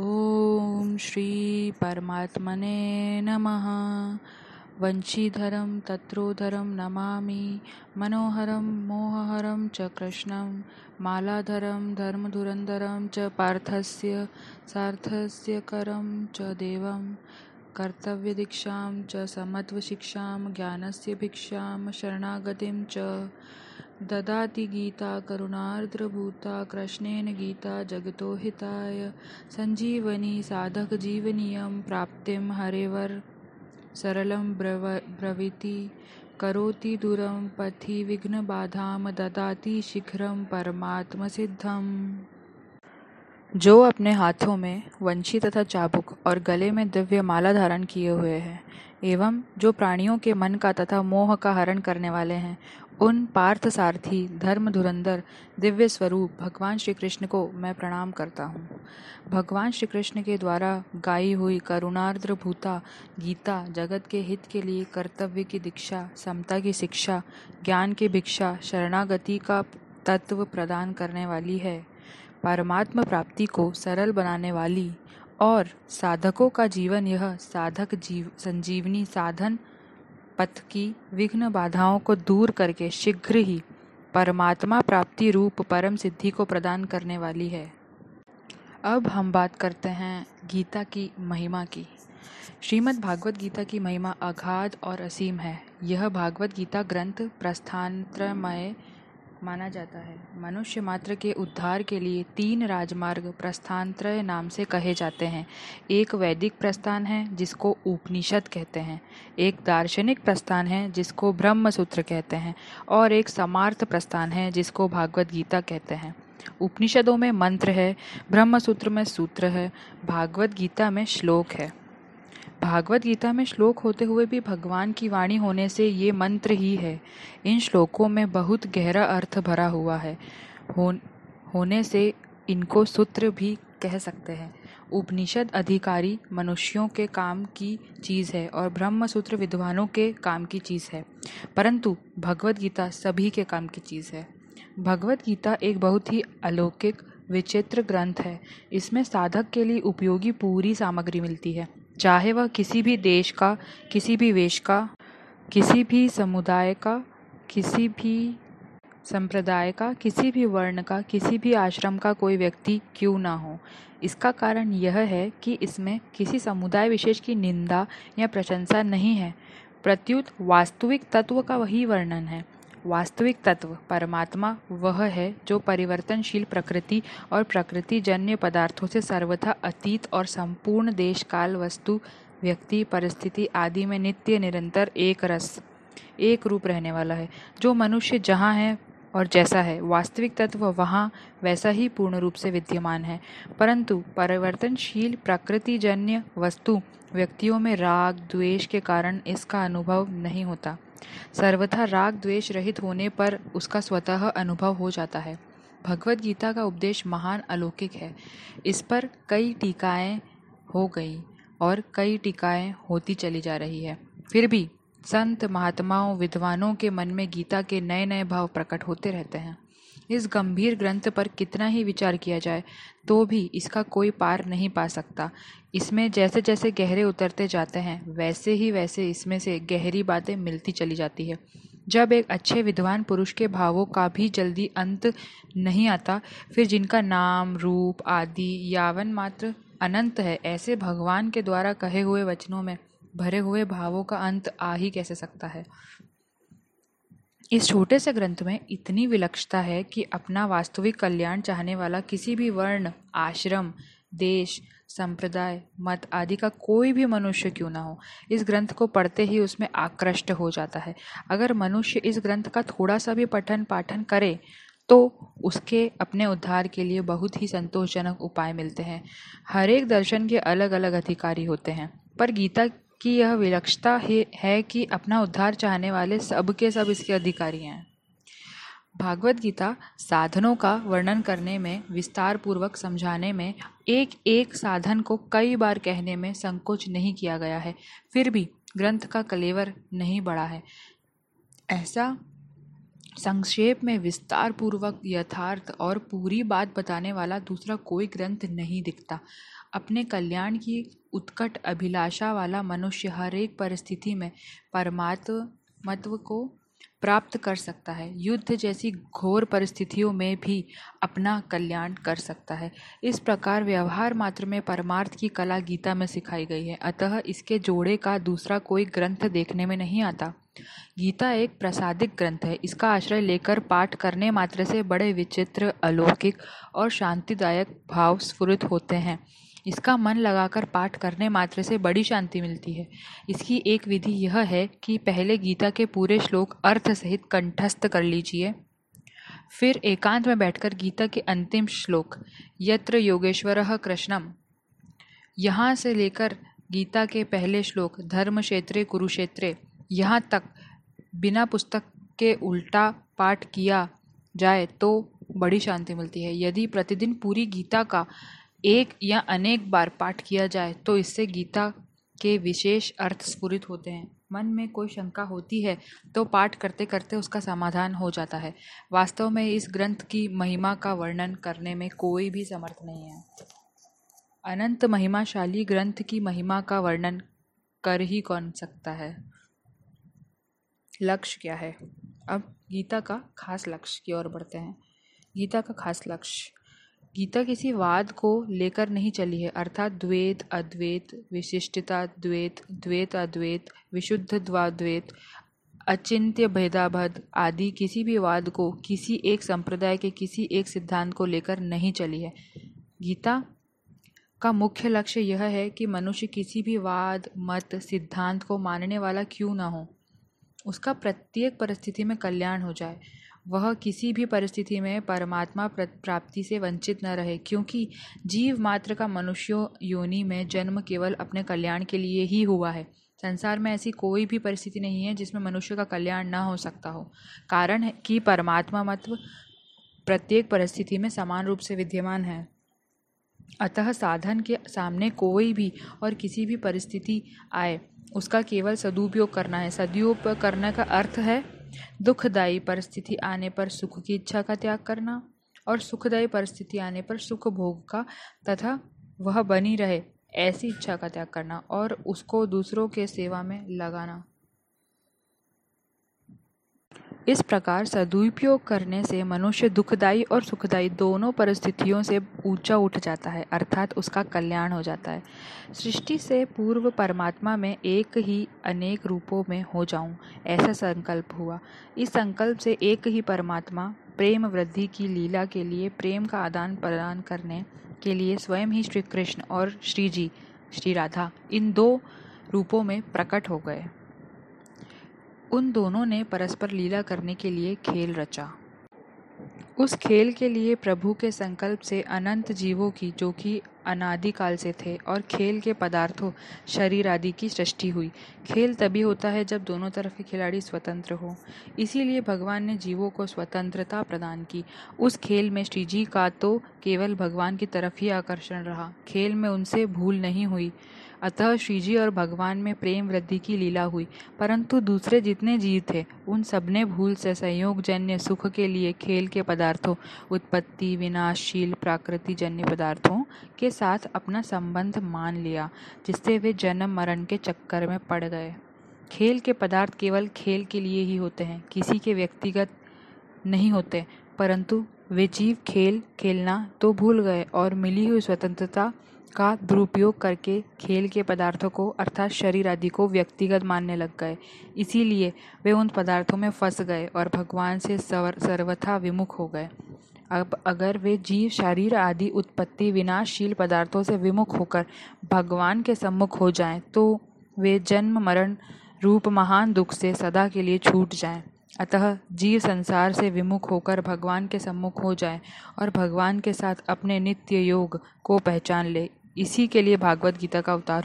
ॐ श्री परमात्मने नमः। वंशीधरं, तत्रोधरं नमामि। मनोहरं, मोहहरं च कृष्णं। मालाधरं च पार्थस्य, सार्थस्य करं च देवं। कर्तव्यदीक्षां च, समत्वशिक्षां, ज्ञानस्य भिक्षां, शरणागतिं च। ददाति गीता करुणार्द्रभूता, कृष्णेन गीता जगतो हिताय। सञ्जीवनी साधकजीवनीयं प्राप्तिं हरेवर। सरलं ब्रव, ब्रवीति, करोति दूरं, पथि विघ्नबाधां, ददाति परमात्म परमात्मसिद्धम्। जो अपने हाथों में वंशी तथा चाबुक और गले में दिव्य माला धारण किए हुए हैं, एवं जो प्राणियों के मन का तथा मोह का हरण करने वाले हैं, उन पार्थ सारथी धर्म धुरंधर दिव्य स्वरूप भगवान श्री कृष्ण को मैं प्रणाम करता हूँ। भगवान श्री कृष्ण के द्वारा गाई हुई करुणार्द्र भूता, गीता, जगत के हित के लिए कर्तव्य की दीक्षा, समता की शिक्षा, ज्ञान की भिक्षा, शरणागति का तत्व प्रदान करने वाली है। परमात्मा प्राप्ति को सरल बनाने वाली और साधकों का जीवन यह साधक जीव, संजीवनी साधन पथ की विघ्न बाधाओं को दूर करके शीघ्र ही परमात्मा प्राप्ति रूप परम सिद्धि को प्रदान करने वाली है। अब हम बात करते हैं गीता की महिमा की। श्रीमद् भागवत गीता की महिमा अगाध और असीम है। यह भागवत गीता ग्रंथ प्रस्थानत्रमय माना जाता है। मनुष्य मात्र के उद्धार के लिए तीन राजमार्ग प्रस्थानत्रय नाम से कहे जाते हैं। एक वैदिक प्रस्थान है, जिसको उपनिषद कहते हैं। एक दार्शनिक प्रस्थान है, जिसको ब्रह्म सूत्र कहते हैं। और एक समार्थ प्रस्थान है, जिसको भागवत गीता कहते हैं। उपनिषदों में मंत्र है ब्रह्म सूत्र में सूत्र है, भागवत गीता में श्लोक है। भागवत गीता में श्लोक होते हुए भी भगवान की वाणी होने से ये मंत्र ही है। इन श्लोकों में बहुत गहरा अर्थ भरा हुआ है। हो, होने से इनको सूत्र भी कह सकते हैं। उपनिषद अधिकारी मनुष्यों के काम की चीज़ है और ब्रह्म सूत्र विद्वानों के काम की चीज़ है। परंतु भगवत गीता सभी के काम की चीज़ है। भगवत गीता एक बहुत ही अलौकिक विचित्र ग्रंथ है। इसमें साधक के लिए उपयोगी पूरी सामग्री मिलती है। चाहे वह किसी भी देश का, किसी भी वेश का, किसी भी समुदाय का, किसी भी संप्रदाय का, किसी भी वर्ण का, किसी भी आश्रम का कोई व्यक्ति क्यों ना हो। इसका कारण यह है कि इसमें किसी समुदाय विशेष की निंदा या प्रशंसा नहीं है। प्रत्युत वास्तविक तत्व का वही वर्णन है। वास्तविक तत्व, परमात्मा, वह है जो परिवर्तनशील प्रकृति और प्रकृति जन्य पदार्थों से सर्वथा अतीत और संपूर्ण देश काल वस्तु, व्यक्ति, परिस्थिति आदि में नित्य, निरंतर एक रस, एक रूप रहने वाला है। जो मनुष्य जहाँ है और जैसा है, वास्तविक तत्व वहाँ वैसा ही पूर्ण रूप से विद्यमान है। परंतु परिवर्तनशील प्रकृतिजन्य वस्तु व्यक्तियों में राग, द्वेष के कारण इसका अनुभव नहीं होता। सर्वथा राग द्वेष रहित होने पर उसका स्वतः अनुभव हो जाता है। भगवत गीता का उपदेश महान अलौकिक है। इस पर कई टीकाएँ हो गई और कई टीकाएँ होती चली जा रही है। फिर भी संत महात्माओं, विद्वानों के मन में गीता के नए नए भाव प्रकट होते रहते हैं। इस गंभीर ग्रंथ पर कितना ही विचार किया जाए तो भी इसका कोई पार नहीं पा सकता। इसमें जैसे जैसे गहरे उतरते जाते हैं, वैसे ही वैसे इसमें से गहरी बातें मिलती चली जाती है। जब एक अच्छे विद्वान पुरुष के भावों का भी जल्दी अंत नहीं आता, फिर जिनका नाम, रूप, आदि, यावन मात्र अनंत है, ऐसे भगवान के द्वारा कहे हुए वचनों में भरे हुए भावों का अंत आ ही कैसे सकता है? इस छोटे से ग्रंथ में इतनी विलक्षता है कि अपना वास्तविक कल्याण चाहने वाला किसी भी वर्ण, आश्रम, देश, संप्रदाय, मत आदि का कोई भी मनुष्य क्यों ना हो, इस ग्रंथ को पढ़ते ही उसमें आकृष्ट हो जाता है। अगर मनुष्य इस ग्रंथ का थोड़ा सा भी पठन पाठन करे तो उसके अपने उद्धार के लिए बहुत ही संतोषजनक उपाय मिलते हैं। हर एक दर्शन के अलग अलग अधिकारी होते हैं, पर गीता की यह विलक्षता है कि अपना उद्धार चाहने वाले सब के सब इसके अधिकारी हैं। भागवत गीता साधनों का वर्णन करने में विस्तार पूर्वक समझाने में एक एक साधन को कई बार कहने में संकोच नहीं किया गया है। फिर भी ग्रंथ का कलेवर नहीं बढ़ा है। ऐसा संक्षेप में विस्तार पूर्वक यथार्थ और पूरी बात बताने वाला दूसरा कोई ग्रंथ नहीं दिखता। अपने कल्याण की उत्कट अभिलाषा वाला मनुष्य हर एक परिस्थिति में परमात्मत्व को प्राप्त कर सकता है। युद्ध जैसी घोर परिस्थितियों में भी अपना कल्याण कर सकता है। इस प्रकार व्यवहार मात्र में परमार्थ की कला गीता में सिखाई गई है। अतः इसके जोड़े का दूसरा कोई ग्रंथ देखने में नहीं आता। गीता एक प्रसादिक ग्रंथ है। इसका आश्रय लेकर पाठ करने मात्र से बड़े विचित्र, अलौकिक और शांतिदायक भाव स्फुरित होते हैं। इसका मन लगाकर पाठ करने मात्र से बड़ी शांति मिलती है। इसकी एक विधि यह है कि पहले गीता के पूरे श्लोक अर्थ सहित कंठस्थ कर लीजिए। फिर एकांत में बैठकर गीता के अंतिम श्लोक, यत्र योगेश्वर कृष्णम। यहाँ से लेकर गीता के पहले श्लोक धर्म क्षेत्रे कुरुक्षेत्रे, यहाँ तक बिना पुस्तक के उल्टा पाठ किया जाए तो बड़ी शांति मिलती है। यदि प्रतिदिन पूरी गीता का एक या अनेक बार पाठ किया जाए तो इससे गीता के विशेष अर्थ स्फुरित होते हैं। मन में कोई शंका होती है तो पाठ करते करते उसका समाधान हो जाता है। वास्तव में इस ग्रंथ की महिमा का वर्णन करने में कोई भी समर्थ नहीं है। अनंत महिमाशाली ग्रंथ की महिमा का वर्णन कर ही कौन सकता है? लक्ष्य क्या है? अब गीता का खास लक्ष्य की ओर बढ़ते हैं। गीता का खास लक्ष्य गीता किसी वाद को लेकर नहीं चली है, अर्थात द्वैत, अद्वैत, विशिष्टता, द्वैत द्वैत, अद्वैत, विशुद्ध द्वाद्वैत, अचिंत्य भेदाभद आदि किसी भी वाद को, किसी एक संप्रदाय के किसी एक सिद्धांत को लेकर नहीं चली है। गीता का मुख्य लक्ष्य यह है कि मनुष्य किसी भी वाद, मत, सिद्धांत को मानने वाला क्यों ना हो, उसका प्रत्येक परिस्थिति में कल्याण हो जाए। वह किसी भी परिस्थिति में परमात्मा प्राप्ति से वंचित न रहे, क्योंकि जीव मात्र का मनुष्य योनि में जन्म केवल अपने कल्याण के लिए ही हुआ है। संसार में ऐसी कोई भी परिस्थिति नहीं है जिसमें मनुष्य का कल्याण न हो सकता हो। कारण है कि परमात्मा मत्व प्रत्येक परिस्थिति में समान रूप से विद्यमान है। अतः साधन के सामने कोई भी और किसी भी परिस्थिति आए, उसका केवल सदुपयोग करना है। सदुपयोग करने का अर्थ है दुखदायी परिस्थिति आने पर सुख की इच्छा का त्याग करना और सुखदायी परिस्थिति आने पर सुख भोग का तथा वह बनी रहे, ऐसी इच्छा का त्याग करना और उसको दूसरों के सेवा में लगाना। इस प्रकार सदुपयोग करने से मनुष्य दुखदायी और सुखदायी दोनों परिस्थितियों से ऊँचा उठ जाता है, अर्थात उसका कल्याण हो जाता है। सृष्टि से पूर्व परमात्मा में एक ही, अनेक रूपों में हो जाऊँ, ऐसा संकल्प हुआ। इस संकल्प से एक ही परमात्मा, प्रेम वृद्धि की लीला के लिए, प्रेम का आदान प्रदान करने के लिए स्वयं ही श्री कृष्ण और श्री जी श्री राधा, इन दो रूपों में प्रकट हो गए। उन दोनों ने परस्पर लीला करने के लिए खेल रचा। उस खेल के लिए प्रभु के संकल्प से अनंत जीवों की, जो कि अनादिकाल से थे, और खेल के पदार्थों, शरीर आदि की सृष्टि हुई। खेल तभी होता है जब दोनों तरफ़ के खिलाड़ी स्वतंत्र हो। इसीलिए भगवान ने जीवों को स्वतंत्रता प्रदान की। उस खेल में श्री जी का तो केवल भगवान की तरफ़ ही आकर्षण रहा। खेल में उनसे भूल नहीं हुई। अतः श्रीजी और भगवान में प्रेम वृद्धि की लीला हुई, परंतु दूसरे जितने जीव थे, उन सबने भूल से संयोग जन्य सुख के लिए खेल के पदार्थों, उत्पत्ति, विनाशशील प्राकृति जन्य पदार्थों के साथ अपना संबंध मान लिया, जिससे वे जन्म मरण के चक्कर में पड़ गए। खेल के पदार्थ केवल खेल के लिए ही होते हैं, किसी के व्यक्तिगत नहीं होते, परंतु वे जीव खेल, खेलना तो भूल गए और मिली हुई स्वतंत्रता का दुरुपयोग करके खेल के पदार्थों को, अर्थात शरीर आदि को व्यक्तिगत मानने लग गए। इसीलिए वे उन पदार्थों में फंस गए और भगवान से सर्वथा विमुख हो गए। अब अगर वे जीव, शरीर आदि उत्पत्ति विनाशशील पदार्थों से विमुख होकर भगवान के सम्मुख हो जाएँ तो वे जन्म, मरण रूप, महान दुख से सदा के लिए छूट जाएँ। अतः जीव संसार से विमुख होकर भगवान के सम्मुख हो जाए और भगवान के साथ अपने नित्य योग को पहचान ले। इसी के लिए भागवत गीता का अवतार